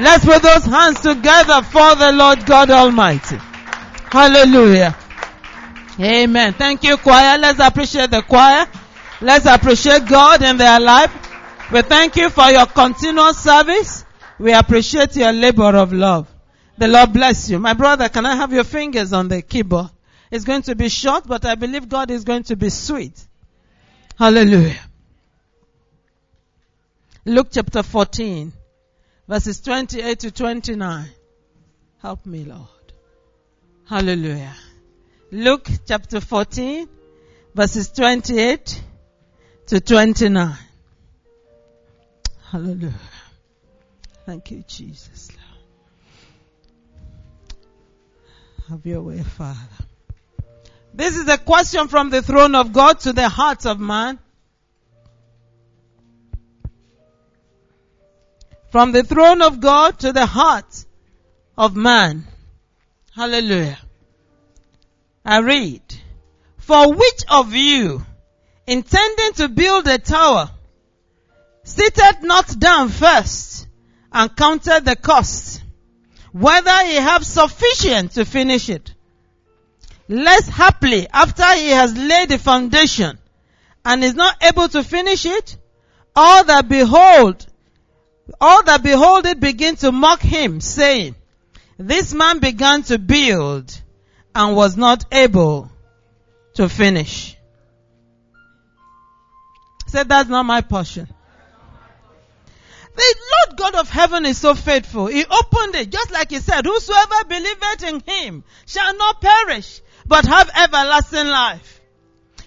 Let's put those hands together for the Lord God Almighty. Hallelujah. Amen. Thank you, choir. Let's appreciate the choir. Let's appreciate God in their life. We thank you for your continuous service. We appreciate your labor of love. The Lord bless you. My brother, can I have your fingers on the keyboard? It's going to be short, but I believe God is going to be sweet. Hallelujah. Luke chapter 14, verses 28 to 29. Help me, Lord. Hallelujah. Luke chapter 14, verses 28 to 29. Hallelujah. Thank you, Jesus. Have your way, Father. This is a question from the throne of God to the heart of man. From the throne of God to the heart of man. Hallelujah. I read, For which of you, intending to build a tower, seated not down first and counted the cost, whether he have sufficient to finish it? Less happily, after he has laid the foundation and is not able to finish it, all that behold, all that behold it begin to mock him, saying, this man began to build and was not able to finish. Said that's not my portion. The Lord God of heaven is so faithful. He opened it just like he said, whosoever believeth in him shall not perish, but have everlasting life.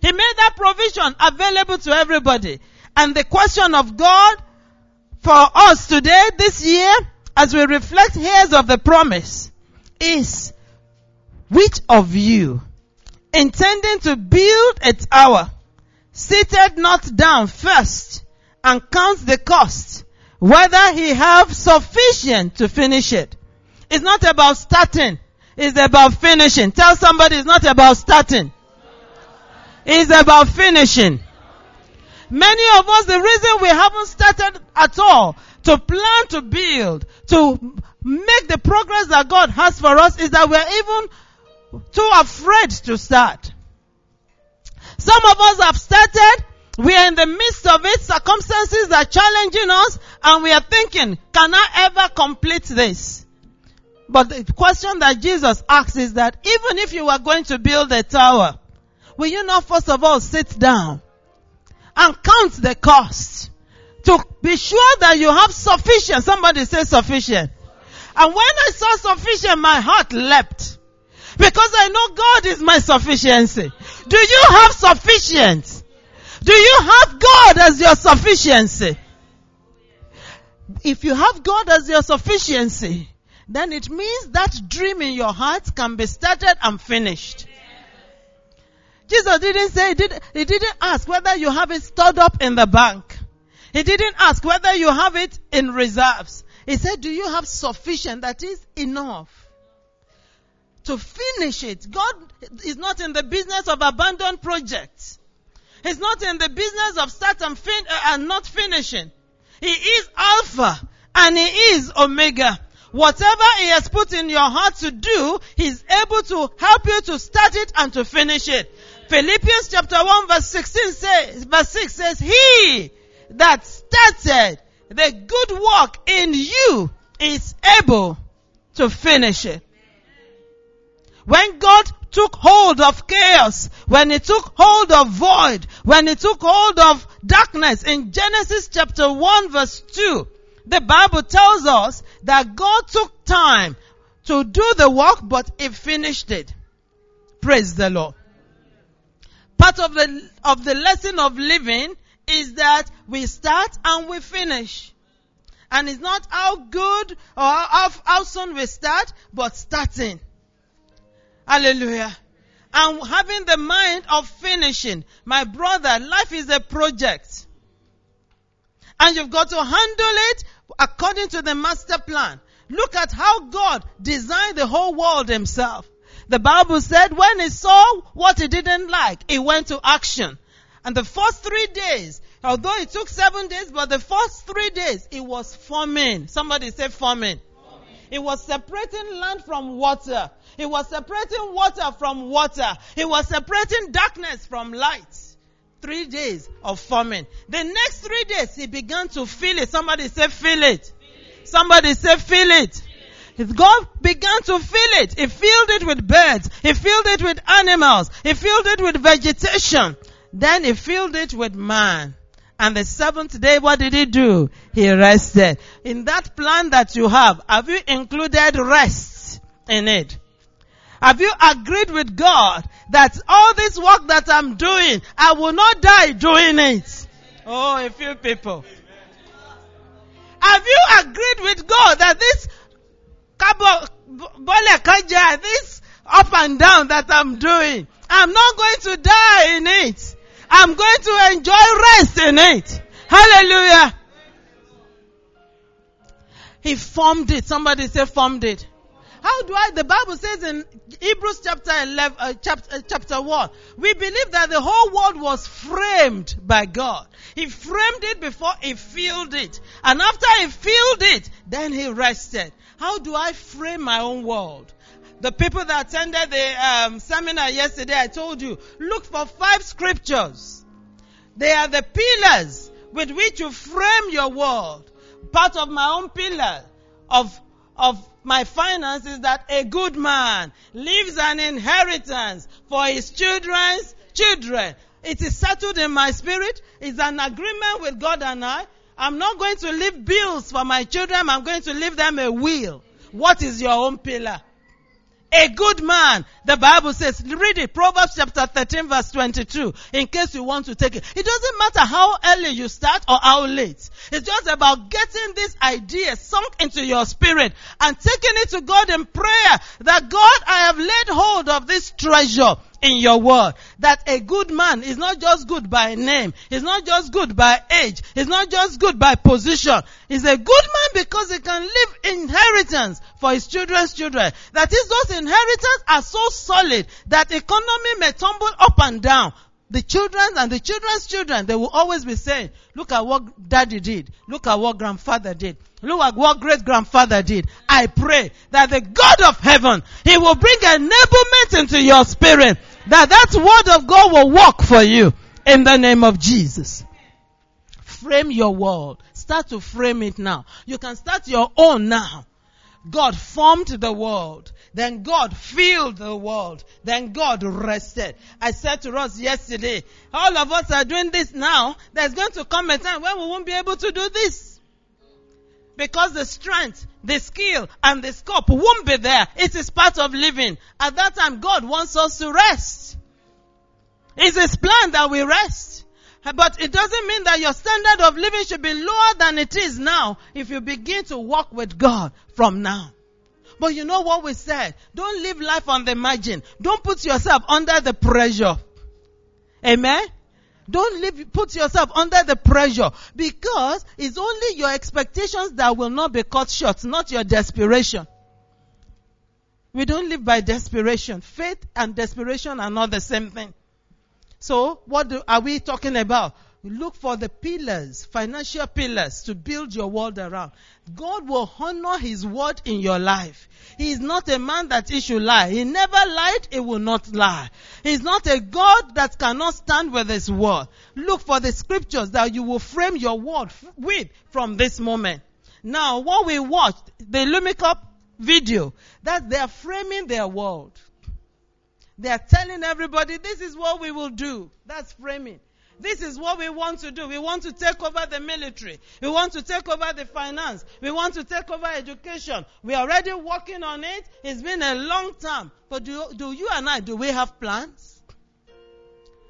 He made that provision available to everybody. And the question of God for us today, this year, as we reflect here's of the promise, is which of you, intending to build a tower, seated not down first and counts the cost, whether he have sufficient to finish it. It's not about starting. It's about finishing. Tell somebody it's not about starting. It's about finishing. Many of us, the reason we haven't started at all to plan to build, to make the progress that God has for us is that we're even too afraid to start. Some of us have started, we are in the midst of it, circumstances are challenging us, and we are thinking, can I ever complete this? But the question that Jesus asks is that even if you are going to build a tower, will you not first of all sit down and count the cost to be sure that you have sufficient, somebody say sufficient. And when I saw sufficient, my heart leapt. Because I know God is my sufficiency. Do you have sufficient? Do you have God as your sufficiency? If you have God as your sufficiency, then it means that dream in your heart can be started and finished. Jesus didn't say, he, did, he didn't ask whether you have it stored up in the bank. He didn't ask whether you have it in reserves. He said, do you have sufficient that is enough to finish it? God is not in the business of abandoned projects. He's not in the business of start and, fin- uh, and not finishing. He is Alpha and He is Omega. Whatever He has put in your heart to do, He's able to help you to start it and to finish it. Philippians chapter 1 verse 16 says, verse 6 says, He that started the good work in you is able to finish it. When God took hold of chaos, when he took hold of void, when he took hold of darkness in Genesis chapter 1 verse 2, the Bible tells us that God took time to do the work, but he finished it. Praise the Lord. Part of the, of the lesson of living is that we start and we finish. And it's not how good or how, how soon we start, but starting. Hallelujah. And having the mind of finishing. My brother, life is a project. And you've got to handle it according to the master plan. Look at how God designed the whole world himself. The Bible said when he saw what he didn't like, he went to action. And the first three days, Although it took seven days, but the first three days, it was forming. Somebody say forming. It was separating land from water. It was separating water from water. It was separating darkness from light. Three days of forming. The next three days, he began to feel it. Somebody say feel it. Somebody say feel it. God began to fill it. He filled it with birds. He filled it with animals. He filled it with vegetation. Then he filled it with man. And the seventh day, what did he do? He rested. In that plan that you have, have you included rest in it? Have you agreed with God that all this work that I'm doing, I will not die doing it? Oh, a few people. Have you agreed with God that this this up and down that I'm doing, I'm not going to die in it. I'm going to enjoy rest in it. Hallelujah. He formed it. Somebody say formed it. How do I, the Bible says in Hebrews chapter 11, uh, chapter, uh, chapter 1, we believe that the whole world was framed by God. He framed it before he filled it. And after he filled it, then he rested. How do I frame my own world? The people that attended the um, seminar yesterday, I told you, look for five scriptures. They are the pillars with which you frame your world. Part of my own pillar of, of my finance is that a good man leaves an inheritance for his children's children. It is settled in my spirit. It's an agreement with God and I. I'm not going to leave bills for my children. I'm going to leave them a will. What is your own pillar? A good man, the Bible says, read it, Proverbs chapter 13 verse 22, in case you want to take it. It doesn't matter how early you start or how late. It's just about getting this idea sunk into your spirit and taking it to God in prayer that God, I have laid hold of this treasure in your word. That a good man is not just good by name. He's not just good by age. He's not just good by position. He's a good man because he can leave inheritance for his children's children. That is, those inheritance are so solid that economy may tumble up and down. The children and the children's children, they will always be saying, look at what daddy did. Look at what grandfather did. Look at what great grandfather did. I pray that the God of heaven, He will bring enablement into your spirit that that word of God will work for you in the name of Jesus. Frame your world. Start to frame it now. You can start your own now. God formed the world. Then God filled the world. Then God rested. I said to us yesterday, all of us are doing this now. There's going to come a time when we won't be able to do this. Because the strength, the skill, and the scope won't be there. It is part of living. At that time, God wants us to rest. It's His plan that we rest. But it doesn't mean that your standard of living should be lower than it is now if you begin to walk with God from now. But you know what we said? Don't live life on the margin. Don't put yourself under the pressure. Amen? Don't live, put yourself under the pressure because it's only your expectations that will not be cut short, not your desperation. We don't live by desperation. Faith and desperation are not the same thing. So, what do, are we talking about? Look for the pillars, financial pillars to build your world around. God will honor His word in your life. He is not a man that he should lie. He never lied, he will not lie. He is not a God that cannot stand with his word. Look for the scriptures that you will frame your word with from this moment. Now, what we watched, the Lumicop video, that they are framing their world. They are telling everybody this is what we will do. That's framing. This is what we want to do. We want to take over the military. We want to take over the finance. We want to take over education. We are already working on it. It's been a long time. But do, do you and I, do we have plans?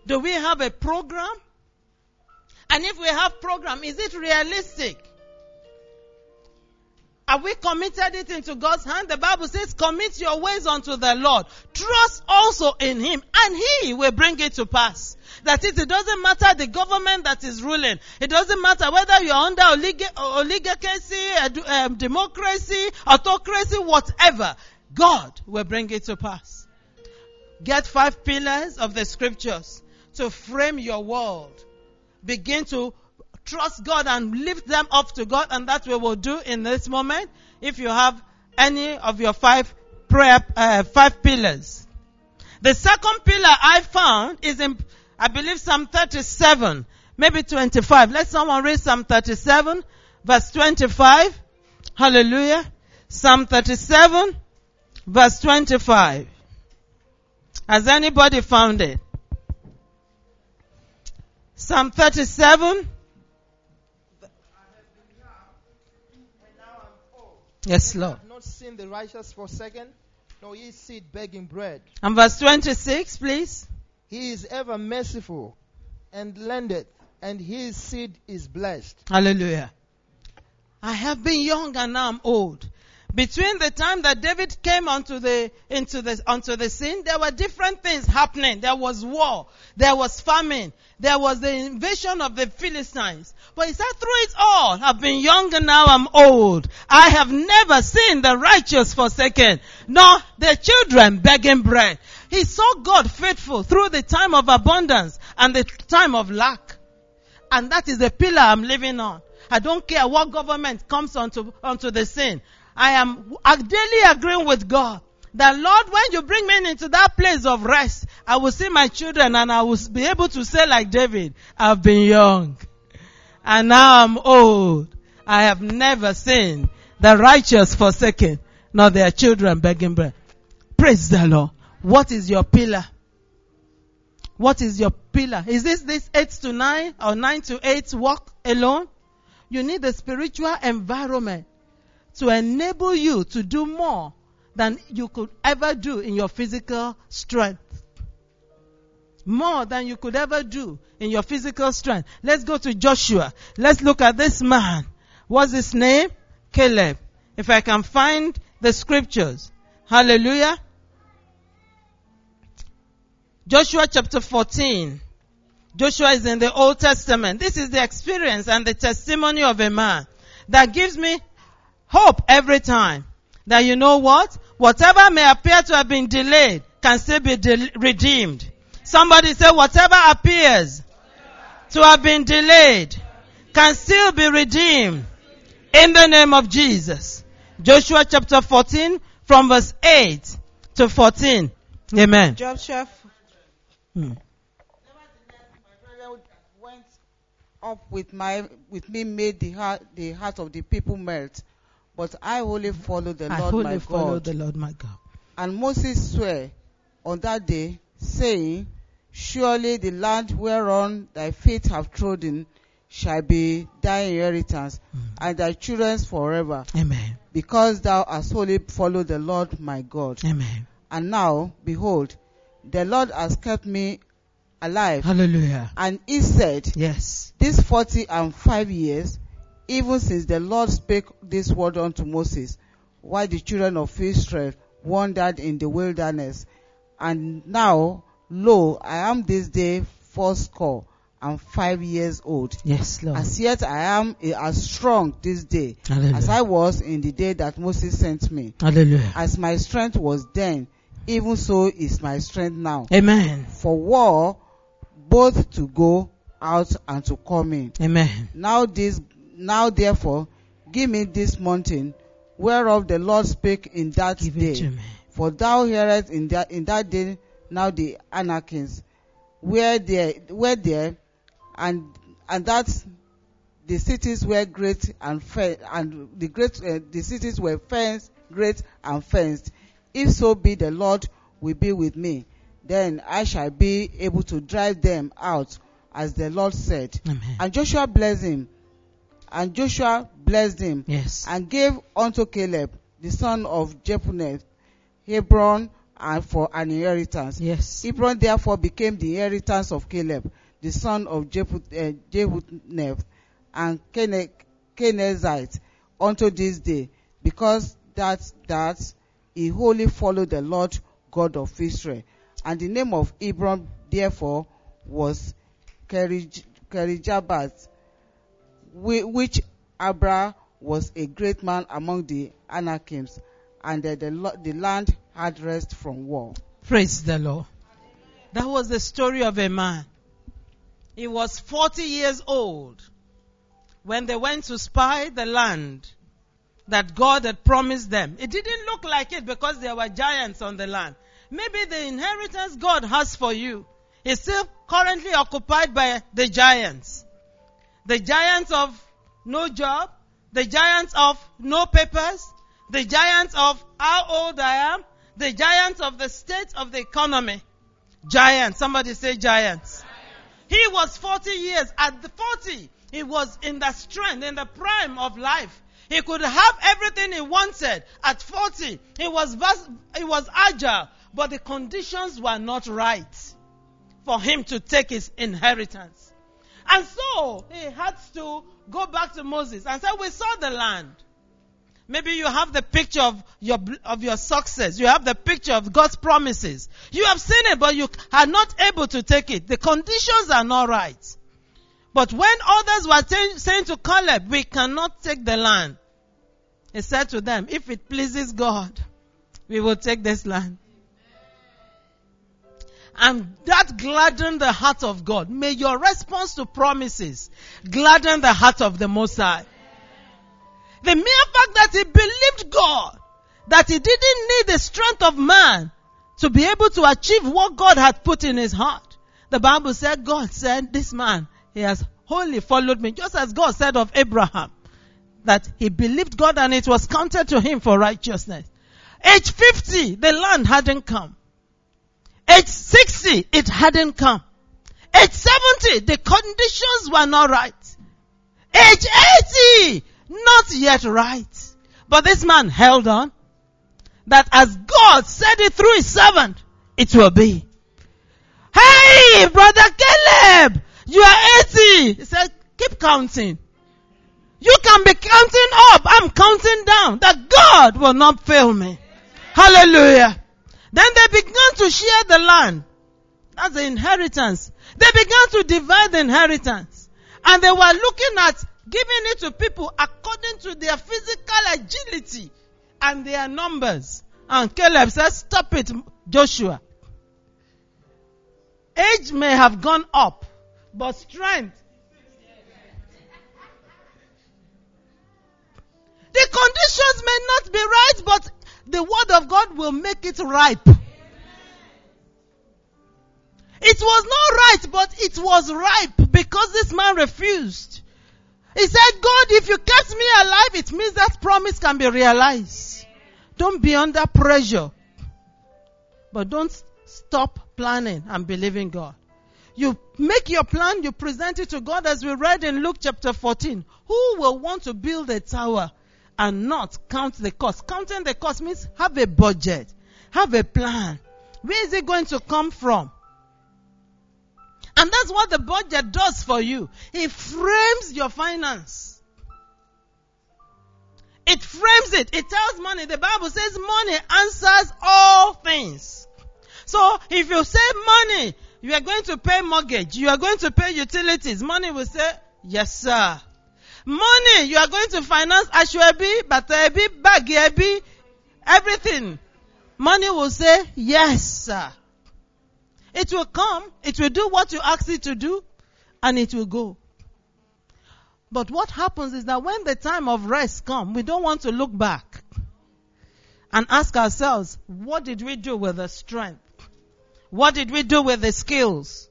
Do we have a program? And if we have program, is it realistic? Have we committed it into God's hand? The Bible says, commit your ways unto the Lord. Trust also in Him, and He will bring it to pass. That is, it doesn't matter the government that is ruling. It doesn't matter whether you're under olig- oligarchy, um, democracy, autocracy, whatever. God will bring it to pass. Get five pillars of the scriptures to frame your world. Begin to trust God and lift them up to God, and that we will do in this moment. If you have any of your five prayer, uh, five pillars. The second pillar I found is in, I believe Psalm 37, maybe 25. Let someone read Psalm 37, verse 25. Hallelujah. Psalm 37, verse 25. Has anybody found it? Psalm 37. Yes, Lord. have not seen the righteous forsaken, nor his seed begging bread. And verse 26, please. He is ever merciful and lendeth, and his seed is blessed. Hallelujah. I have been young and now I'm old. Between the time that David came onto the, into the, onto the scene, there were different things happening. There was war. There was famine. There was the invasion of the Philistines. But he said, through it all, I've been young and now I'm old. I have never seen the righteous forsaken, nor the children begging bread. He saw God faithful through the time of abundance and the time of lack. And that is the pillar I'm living on. I don't care what government comes onto, onto the scene. I am daily agreeing with God that Lord, when you bring me into that place of rest, I will see my children and I will be able to say like David, I've been young and now I'm old. I have never seen the righteous forsaken, nor their children begging bread. Praise the Lord. What is your pillar? What is your pillar? Is this this eight to nine or nine to eight walk alone? You need a spiritual environment to enable you to do more than you could ever do in your physical strength. More than you could ever do in your physical strength. Let's go to Joshua. Let's look at this man. What's his name? Caleb. If I can find the scriptures. Hallelujah. Joshua chapter 14. Joshua is in the Old Testament. This is the experience and the testimony of a man that gives me hope every time. That you know what? Whatever may appear to have been delayed can still be de- redeemed. Somebody say whatever appears to have been delayed can still be redeemed in the name of Jesus. Joshua chapter 14 from verse 8 to 14. Amen. Joshua Hmm. went up with my with me made the heart the heart of the people melt, but I wholly followed the I Lord wholly my follow God. the Lord my God. And Moses sware on that day, saying, Surely the land whereon thy feet have trodden shall be thy inheritance, and thy children's forever, Amen. because thou hast wholly followed the Lord my God. Amen. And now, behold, the Lord has kept me alive. Hallelujah. And he said, Yes. These forty and five years, even since the Lord spake this word unto Moses, while the children of Israel wandered in the wilderness. And now, lo, I am this day fourscore and five years old. Yes, Lord. As yet I am eh, as strong this day Hallelujah. as I was in the day that Moses sent me. Hallelujah. As my strength was then, even so is my strength now. Amen. For war, both to go out and to come in. Amen. Now this, now therefore, give me this mountain, whereof the Lord spake in that Give day. it to me. For thou hearest in that in that day now the Anakins, where there where there, and and that the cities were great and fe- and the great uh, the cities were fenced, great and fenced. If so be the Lord will be with me, then I shall be able to drive them out, as the Lord said. Amen. And Joshua blessed him, and Joshua blessed him, Yes. and gave unto Caleb the son of Jephunneh Hebron and for an inheritance. Yes. Hebron therefore became the inheritance of Caleb, the son of Jephunneh uh, and Kene- Kenezite unto this day, because that that he wholly followed the Lord God of Israel. And the name of Hebron therefore was Kerij- Kerijabat, which Abra was a great man among the Anakims, and that the, the land had rest from war. Praise the Lord. That was the story of a man. He was 40 years old when they went to spy the land that God had promised them. It didn't look like it because there were giants on the land. Maybe the inheritance God has for you is still currently occupied by the giants. The giants of no job, the giants of no papers, the giants of how old I am, the giants of the state of the economy. Giants. Somebody say giants. He was 40 years. At the 40, he was in the strength, in the prime of life. He could have everything he wanted. At 40, he was, vas- he was agile, but the conditions were not right for him to take his inheritance. And so, he had to go back to Moses and say, we saw the land. Maybe you have the picture of your, of your success. You have the picture of God's promises. You have seen it, but you are not able to take it. The conditions are not right. But when others were t- saying to Caleb, we cannot take the land, he said to them, if it pleases God, we will take this land. And that gladdened the heart of God. May your response to promises gladden the heart of the Most High. The mere fact that he believed God, that he didn't need the strength of man to be able to achieve what God had put in his heart. The Bible said, God said, this man, he has wholly followed me, just as God said of Abraham, that he believed God and it was counted to him for righteousness. Age 50, the land hadn't come. Age 60, it hadn't come. Age 70, the conditions were not right. Age 80, not yet right. But this man held on. That as God said it through his servant, it will be. Hey, brother Caleb, you are 80. He said, keep counting. You can be counting up. I'm counting down. That God will not fail me. Hallelujah. Then they began to share the land. That's the inheritance. They began to divide the inheritance. And they were looking at giving it to people according to their physical agility and their numbers. And Caleb says, stop it, Joshua. Age may have gone up, but strength. The conditions may not be right, but the word of God will make it ripe. It was not right, but it was ripe because this man refused. He said, God, if you kept me alive, it means that promise can be realized. Don't be under pressure. But don't stop planning and believing God. You make your plan, you present it to God as we read in Luke chapter 14. Who will want to build a tower and not count the cost? Counting the cost means have a budget, have a plan. Where is it going to come from? And that's what the budget does for you. It frames your finance. It frames it. It tells money. The Bible says money answers all things. So if you say money, you are going to pay mortgage, you are going to pay utilities, money will say, yes sir. Money, you are going to finance Ashwebi, Batebi, Bagiebi, everything. Money will say, yes sir. It will come, it will do what you ask it to do, and it will go. But what happens is that when the time of rest comes, we don't want to look back and ask ourselves, what did we do with the strength? What did we do with the skills?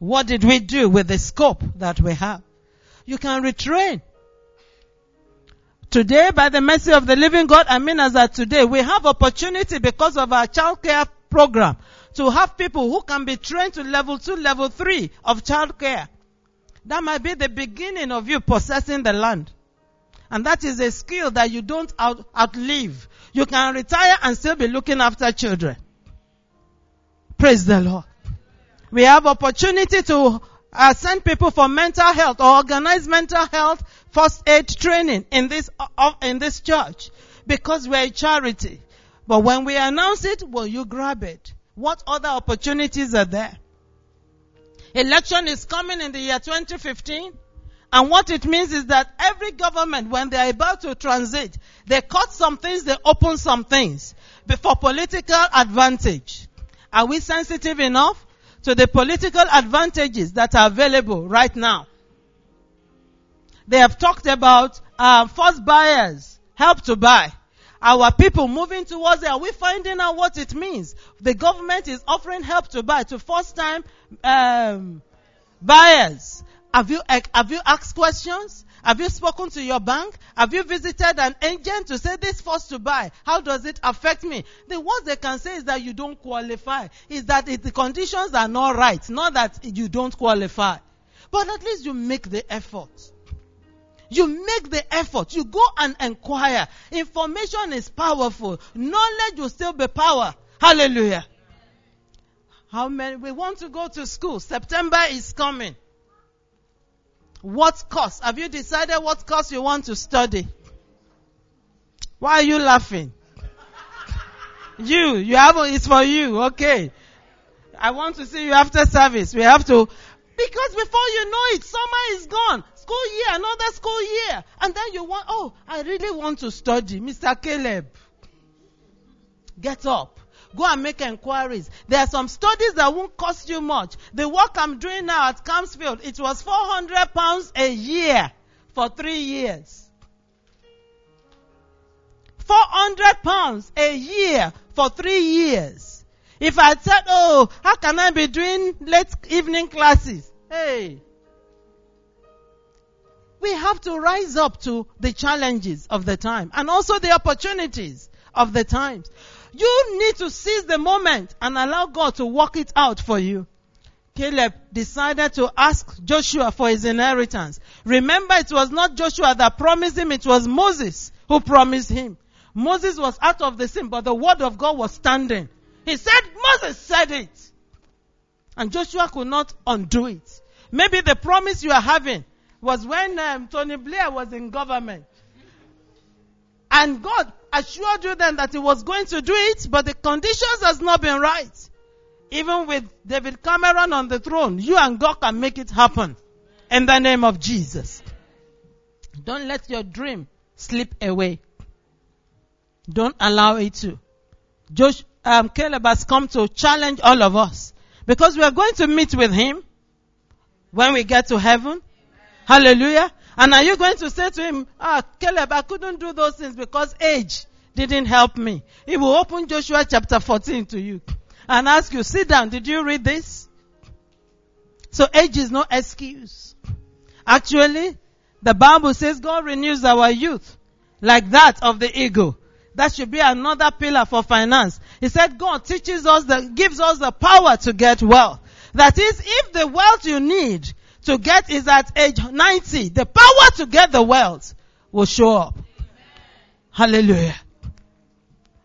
What did we do with the scope that we have? You can retrain. Today, by the mercy of the living God, I mean as that today, we have opportunity because of our child care program to have people who can be trained to level two, level three of child care. That might be the beginning of you possessing the land. And that is a skill that you don't out, outlive. You can retire and still be looking after children. Praise the Lord. We have opportunity to uh, send people for mental health or organize mental health first aid training in this uh, in this church because we're a charity. But when we announce it, will you grab it? What other opportunities are there? Election is coming in the year 2015. And what it means is that every government, when they're about to transit, they cut some things, they open some things for political advantage. Are we sensitive enough to the political advantages that are available right now? They have talked about uh, first buyers, help to buy. Our people moving towards it. Are we finding out what it means? The government is offering help to buy to first time um, buyers. Have you have you asked questions? Have you spoken to your bank? Have you visited an agent to say this first to buy? How does it affect me? The worst they can say is that you don't qualify. Is that the conditions are not right, not that you don't qualify. But at least you make the effort. You make the effort. You go and inquire. Information is powerful. Knowledge will still be power. Hallelujah. How many? We want to go to school. September is coming. What course? Have you decided what course you want to study? Why are you laughing? you, you have, it's for you, okay. I want to see you after service. We have to, because before you know it, summer is gone. School year, another school year. And then you want, oh, I really want to study. Mr. Caleb. Get up. Go and make inquiries. There are some studies that won't cost you much. The work I'm doing now at Campsfield, it was 400 pounds a year for three years. 400 pounds a year for three years. If I said, oh, how can I be doing late evening classes? Hey. We have to rise up to the challenges of the time and also the opportunities of the times. You need to seize the moment and allow God to work it out for you. Caleb decided to ask Joshua for his inheritance. Remember, it was not Joshua that promised him, it was Moses who promised him. Moses was out of the sin, but the word of God was standing. He said, Moses said it. And Joshua could not undo it. Maybe the promise you are having was when um, Tony Blair was in government. And God assured you then that He was going to do it, but the conditions has not been right. Even with David Cameron on the throne, you and God can make it happen. In the name of Jesus. Don't let your dream slip away. Don't allow it to. Josh, um, Caleb has come to challenge all of us because we are going to meet with him when we get to heaven. Hallelujah. And are you going to say to him, ah, Caleb, I couldn't do those things because age didn't help me. He will open Joshua chapter 14 to you and ask you, sit down, did you read this? So age is no excuse. Actually, the Bible says God renews our youth like that of the eagle. That should be another pillar for finance. He said God teaches us the, gives us the power to get wealth. That is, if the wealth you need to get is at age 90, the power to get the wealth will show up. Hallelujah.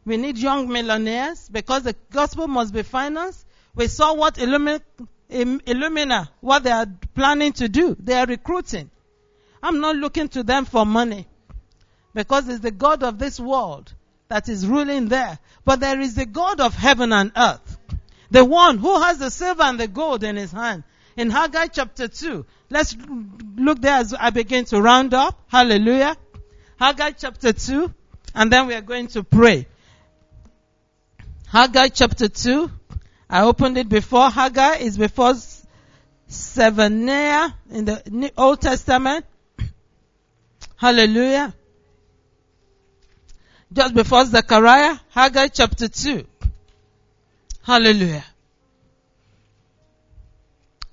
We need young millionaires because the gospel must be financed. We saw what Illumina, Illumina, what they are planning to do. They are recruiting. I'm not looking to them for money because it's the God of this world that is ruling there. But there is the God of heaven and earth. The one who has the silver and the gold in his hand. In Haggai chapter 2. Let's look there as I begin to round up. Hallelujah. Haggai chapter 2. And then we are going to pray. Haggai chapter 2. I opened it before. Haggai is before Zephaniah in the Old Testament. Hallelujah. Just before Zechariah, Haggai chapter 2. Hallelujah.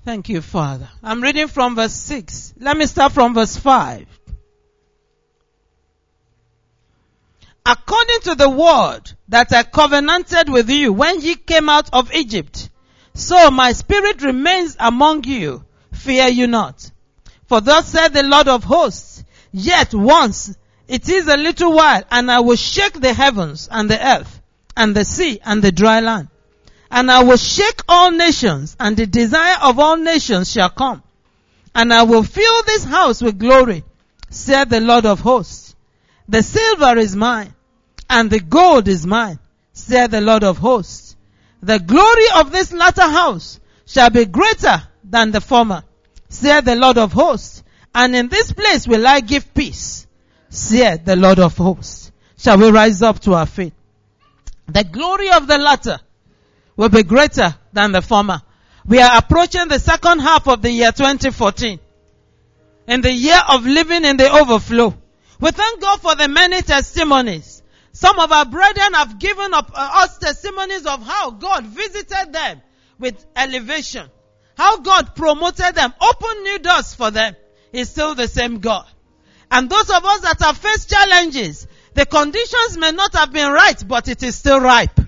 Thank you, Father. I'm reading from verse 6. Let me start from verse 5. According to the word that I covenanted with you when ye came out of Egypt, so my spirit remains among you. Fear you not. For thus said the Lord of hosts, yet once it is a little while and I will shake the heavens and the earth and the sea and the dry land. And I will shake all nations and the desire of all nations shall come. And I will fill this house with glory, said the Lord of hosts. The silver is mine and the gold is mine, said the Lord of hosts. The glory of this latter house shall be greater than the former, said the Lord of hosts. And in this place will I give peace, said the Lord of hosts. Shall we rise up to our feet? The glory of the latter will be greater than the former. We are approaching the second half of the year 2014. in the year of living in the overflow. We thank God for the many testimonies. Some of our brethren have given up, uh, us testimonies of how God visited them with elevation. How God promoted them, opened new doors for them. He's still the same God. And those of us that have faced challenges, the conditions may not have been right, but it is still ripe.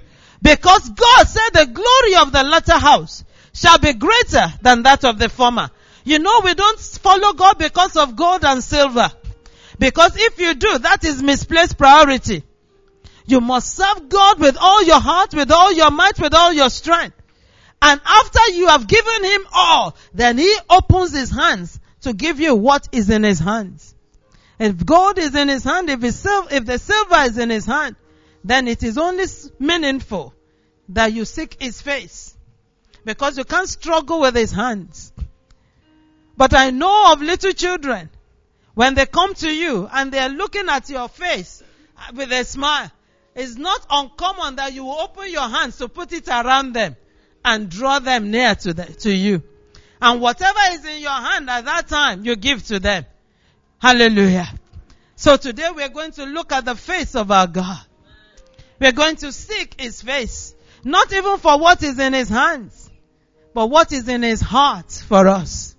Because God said the glory of the latter house shall be greater than that of the former. You know, we don't follow God because of gold and silver. Because if you do, that is misplaced priority. You must serve God with all your heart, with all your might, with all your strength. And after you have given Him all, then He opens His hands to give you what is in His hands. If gold is in His hand, if, sil- if the silver is in His hand, then it is only meaningful that you seek His face. Because you can't struggle with His hands. But I know of little children, when they come to you and they are looking at your face uh, with a smile, it's not uncommon that you will open your hands to put it around them and draw them near to, the, to you. And whatever is in your hand at that time, you give to them. Hallelujah. So today we're going to look at the face of our God. We're going to seek His face. Not even for what is in His hands, but what is in His heart for us.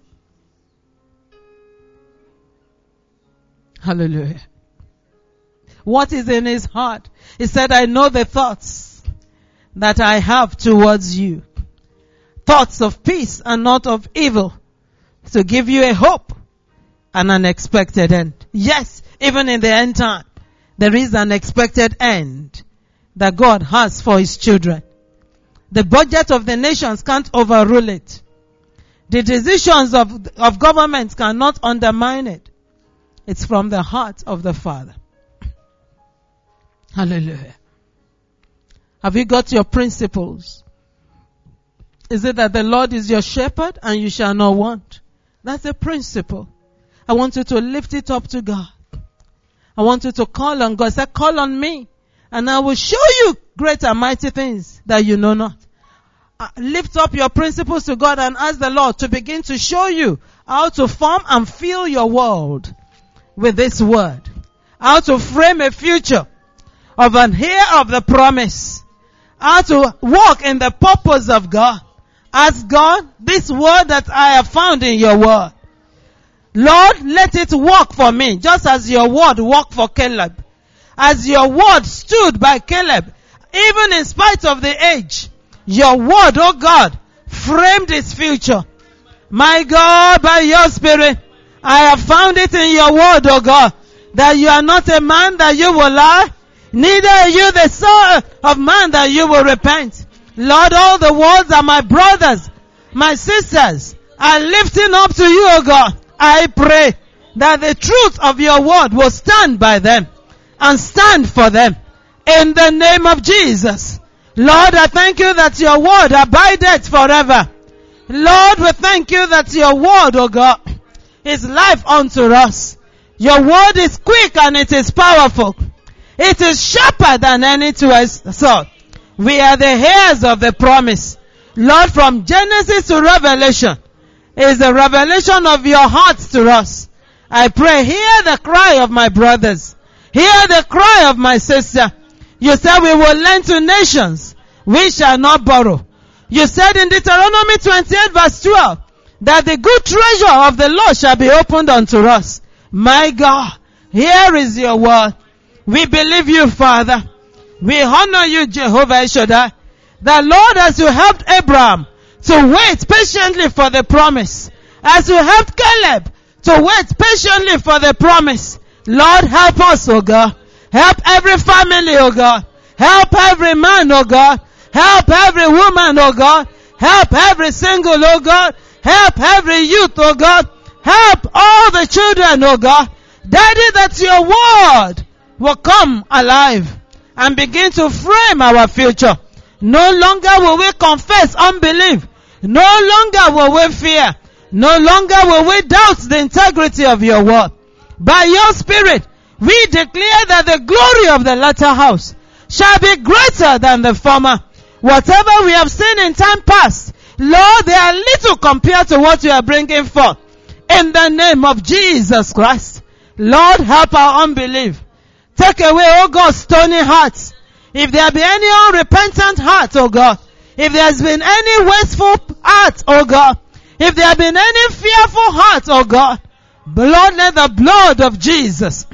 Hallelujah. What is in His heart? He said, I know the thoughts that I have towards you. Thoughts of peace and not of evil. To give you a hope and an expected end. Yes, even in the end time, there is an expected end that God has for His children. The budget of the nations can't overrule it. The decisions of, of governments cannot undermine it. It's from the heart of the Father. Hallelujah. Have you got your principles? Is it that the Lord is your shepherd and you shall not want? That's a principle. I want you to lift it up to God. I want you to call on God. Say, call on me and I will show you great and mighty things that you know not. Uh, lift up your principles to God and ask the Lord to begin to show you how to form and fill your world with this word. How to frame a future of an heir of the promise. How to walk in the purpose of God. Ask God, this word that I have found in your word. Lord, let it work for me, just as your word worked for Caleb. As your word stood by Caleb, even in spite of the age, your word, oh God, framed his future. My God, by your spirit, I have found it in your word, oh God, that you are not a man that you will lie, neither are you the son of man that you will repent. Lord, all the words are my brothers, my sisters, are lifting up to you, oh God. I pray that the truth of your word will stand by them and stand for them in the name of Jesus. Lord, I thank you that your word abideth forever. Lord, we thank you that your word, oh God, is life unto us. Your word is quick and it is powerful. It is sharper than any two-edged sword. We are the heirs of the promise. Lord, from Genesis to Revelation is the revelation of your heart to us. I pray, hear the cry of my brothers. Hear the cry of my sister. You said we will lend to nations. We shall not borrow. You said in Deuteronomy 28 verse 12 that the good treasure of the Lord shall be opened unto us. My God, here is your word. We believe you, Father. We honor you, Jehovah Shaddai. The Lord, as you helped Abraham to wait patiently for the promise, as you helped Caleb to wait patiently for the promise, Lord, help us, oh God. Help every family, oh God. Help every man, oh God. Help every woman, oh God. Help every single, oh God. Help every youth, oh God. Help all the children, oh God. Daddy, that your word will come alive and begin to frame our future. No longer will we confess unbelief. No longer will we fear. No longer will we doubt the integrity of your word. By your spirit, we declare that the glory of the latter house shall be greater than the former. Whatever we have seen in time past, Lord, they are little compared to what you are bringing forth. In the name of Jesus Christ. Lord, help our unbelief. Take away, oh God, stony hearts. If there be any unrepentant heart, oh God. If there has been any wasteful heart, oh God. If there have been any fearful heart, oh God. Lord, let the blood of Jesus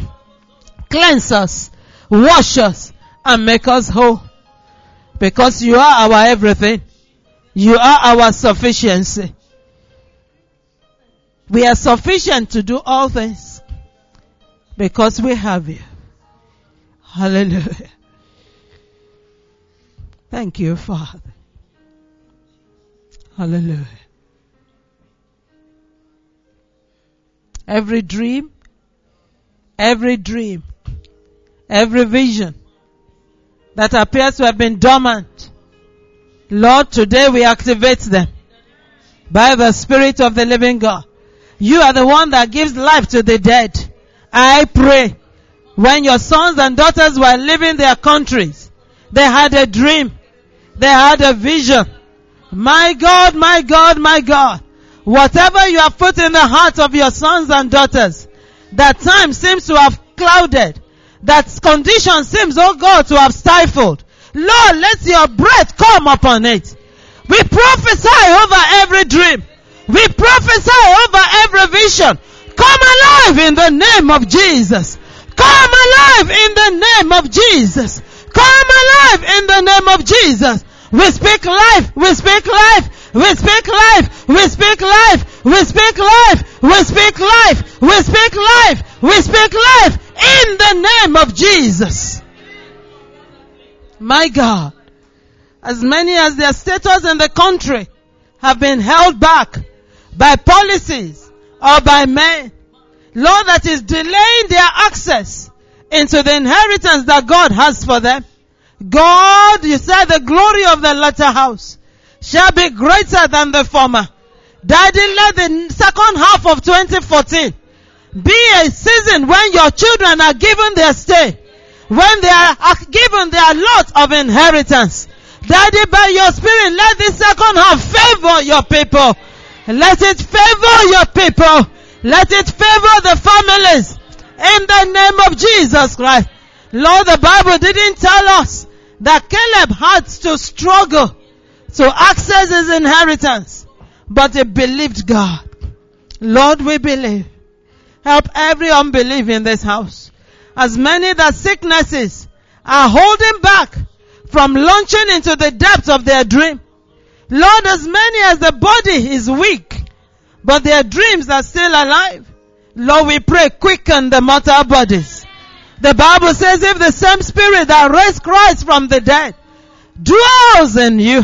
cleanse us, wash us, and make us whole. Because you are our everything. You are our sufficiency. We are sufficient to do all things because we have you. Hallelujah. Thank you, Father. Hallelujah. Every dream, every dream, every vision that appears to have been dormant, Lord, today we activate them by the Spirit of the living God. You are the one that gives life to the dead. I pray when your sons and daughters were leaving their countries, they had a dream. They had a vision. My God, my God, my God. Whatever you have put in the hearts of your sons and daughters, that time seems to have clouded. That condition seems, oh God, to have stifled. Lord, let your breath come upon it. We prophesy over every dream. We prophesy over every vision. Come alive in the name of Jesus. Come alive in the name of Jesus. Come alive in the name of Jesus. We speak life. We speak life. We speak life. We speak life. We speak life. We speak life. We speak life. We speak life in the name of Jesus. My God. As many as their status in the country have been held back by policies or by men. Lord, that is delaying their access into the inheritance that God has for them. God, you said the glory of the latter house shall be greater than the former. Daddy, let the second half of 2014 be a season when your children are given their stay, when they are given their lot of inheritance. Daddy, by your spirit, let this second half favor your people. Let it favor your people. Let it favor the families. In the name of Jesus Christ. Lord, the Bible didn't tell us that Caleb had to struggle to access his inheritance, but he believed God. Lord, we believe. Help every unbelief in this house. As many that sicknesses are holding back from launching into the depths of their dream. Lord, as many as the body is weak, but their dreams are still alive. Lord, we pray quicken the mortal bodies. The Bible says if the same spirit that raised Christ from the dead dwells in you,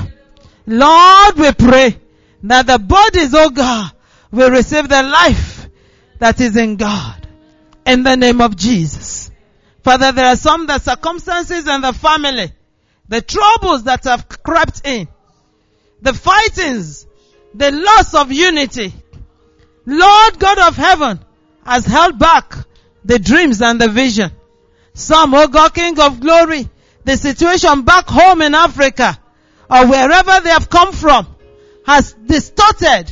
Lord, we pray that the bodies, oh God, will receive the life that is in God. In the name of Jesus. Father, there are some the circumstances and the family, the troubles that have crept in, the fightings, the loss of unity. Lord God of heaven has held back the dreams and the vision. Some, oh God, King of glory, the situation back home in Africa or wherever they have come from has distorted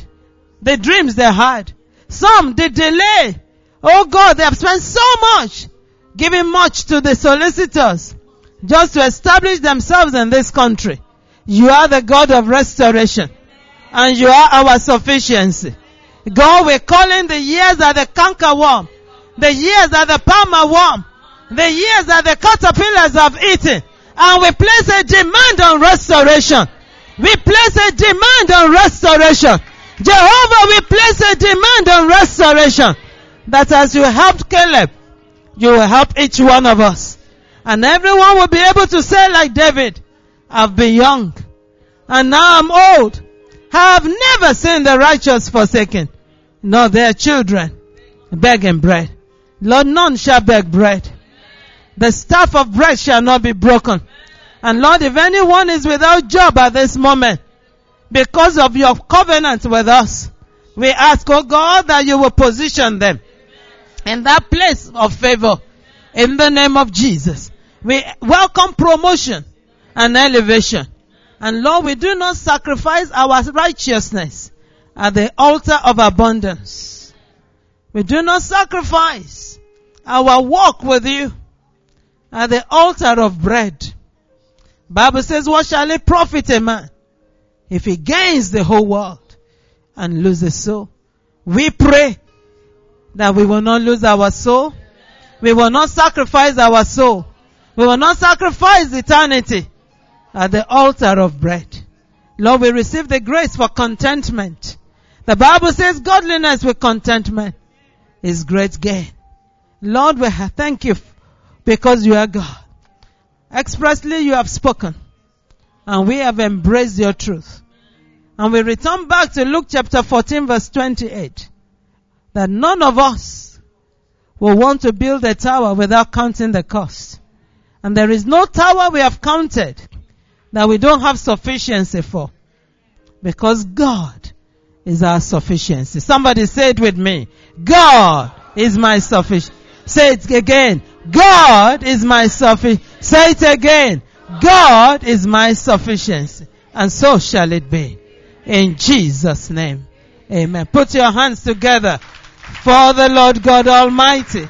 the dreams they had. Some, they delay. Oh God, they have spent so much giving much to the solicitors just to establish themselves in this country. You are the God of restoration and you are our sufficiency. God, we're calling the years that the canker worm, the years that the palmer worm, the years that the caterpillars have eaten, and we place a demand on restoration. We place a demand on restoration. Jehovah, we place a demand on restoration. That as you helped Caleb, you will help each one of us. And everyone will be able to say like David, I've been young and now I'm old. I have never seen the righteous forsaken, nor their children begging bread. Lord, none shall beg bread. The staff of bread shall not be broken. And Lord, if anyone is without job at this moment, because of your covenant with us, we ask, oh God, that you will position them in that place of favor in the name of Jesus. We welcome promotion and elevation. And Lord, we do not sacrifice our righteousness at the altar of abundance. We do not sacrifice our walk with you at the altar of bread. Bible says, what shall it profit a man if he gains the whole world and loses soul? We pray that we will not lose our soul. We will not sacrifice our soul. We will not sacrifice eternity at the altar of bread. Lord, we receive the grace for contentment. The Bible says godliness with contentment is great gain. Lord, we thank you because you are God. Expressly you have spoken and we have embraced your truth. And we return back to Luke chapter 14 verse 28 that none of us will want to build a tower without counting the cost. And there is no tower we have counted that we don't have sufficiency for. Because God is our sufficiency. Somebody say it with me. God is my sufficiency. Say it again. God is my sufficiency. Say it again. God is my sufficiency. And so shall it be. In Jesus name. Amen. Put your hands together for the Lord God Almighty.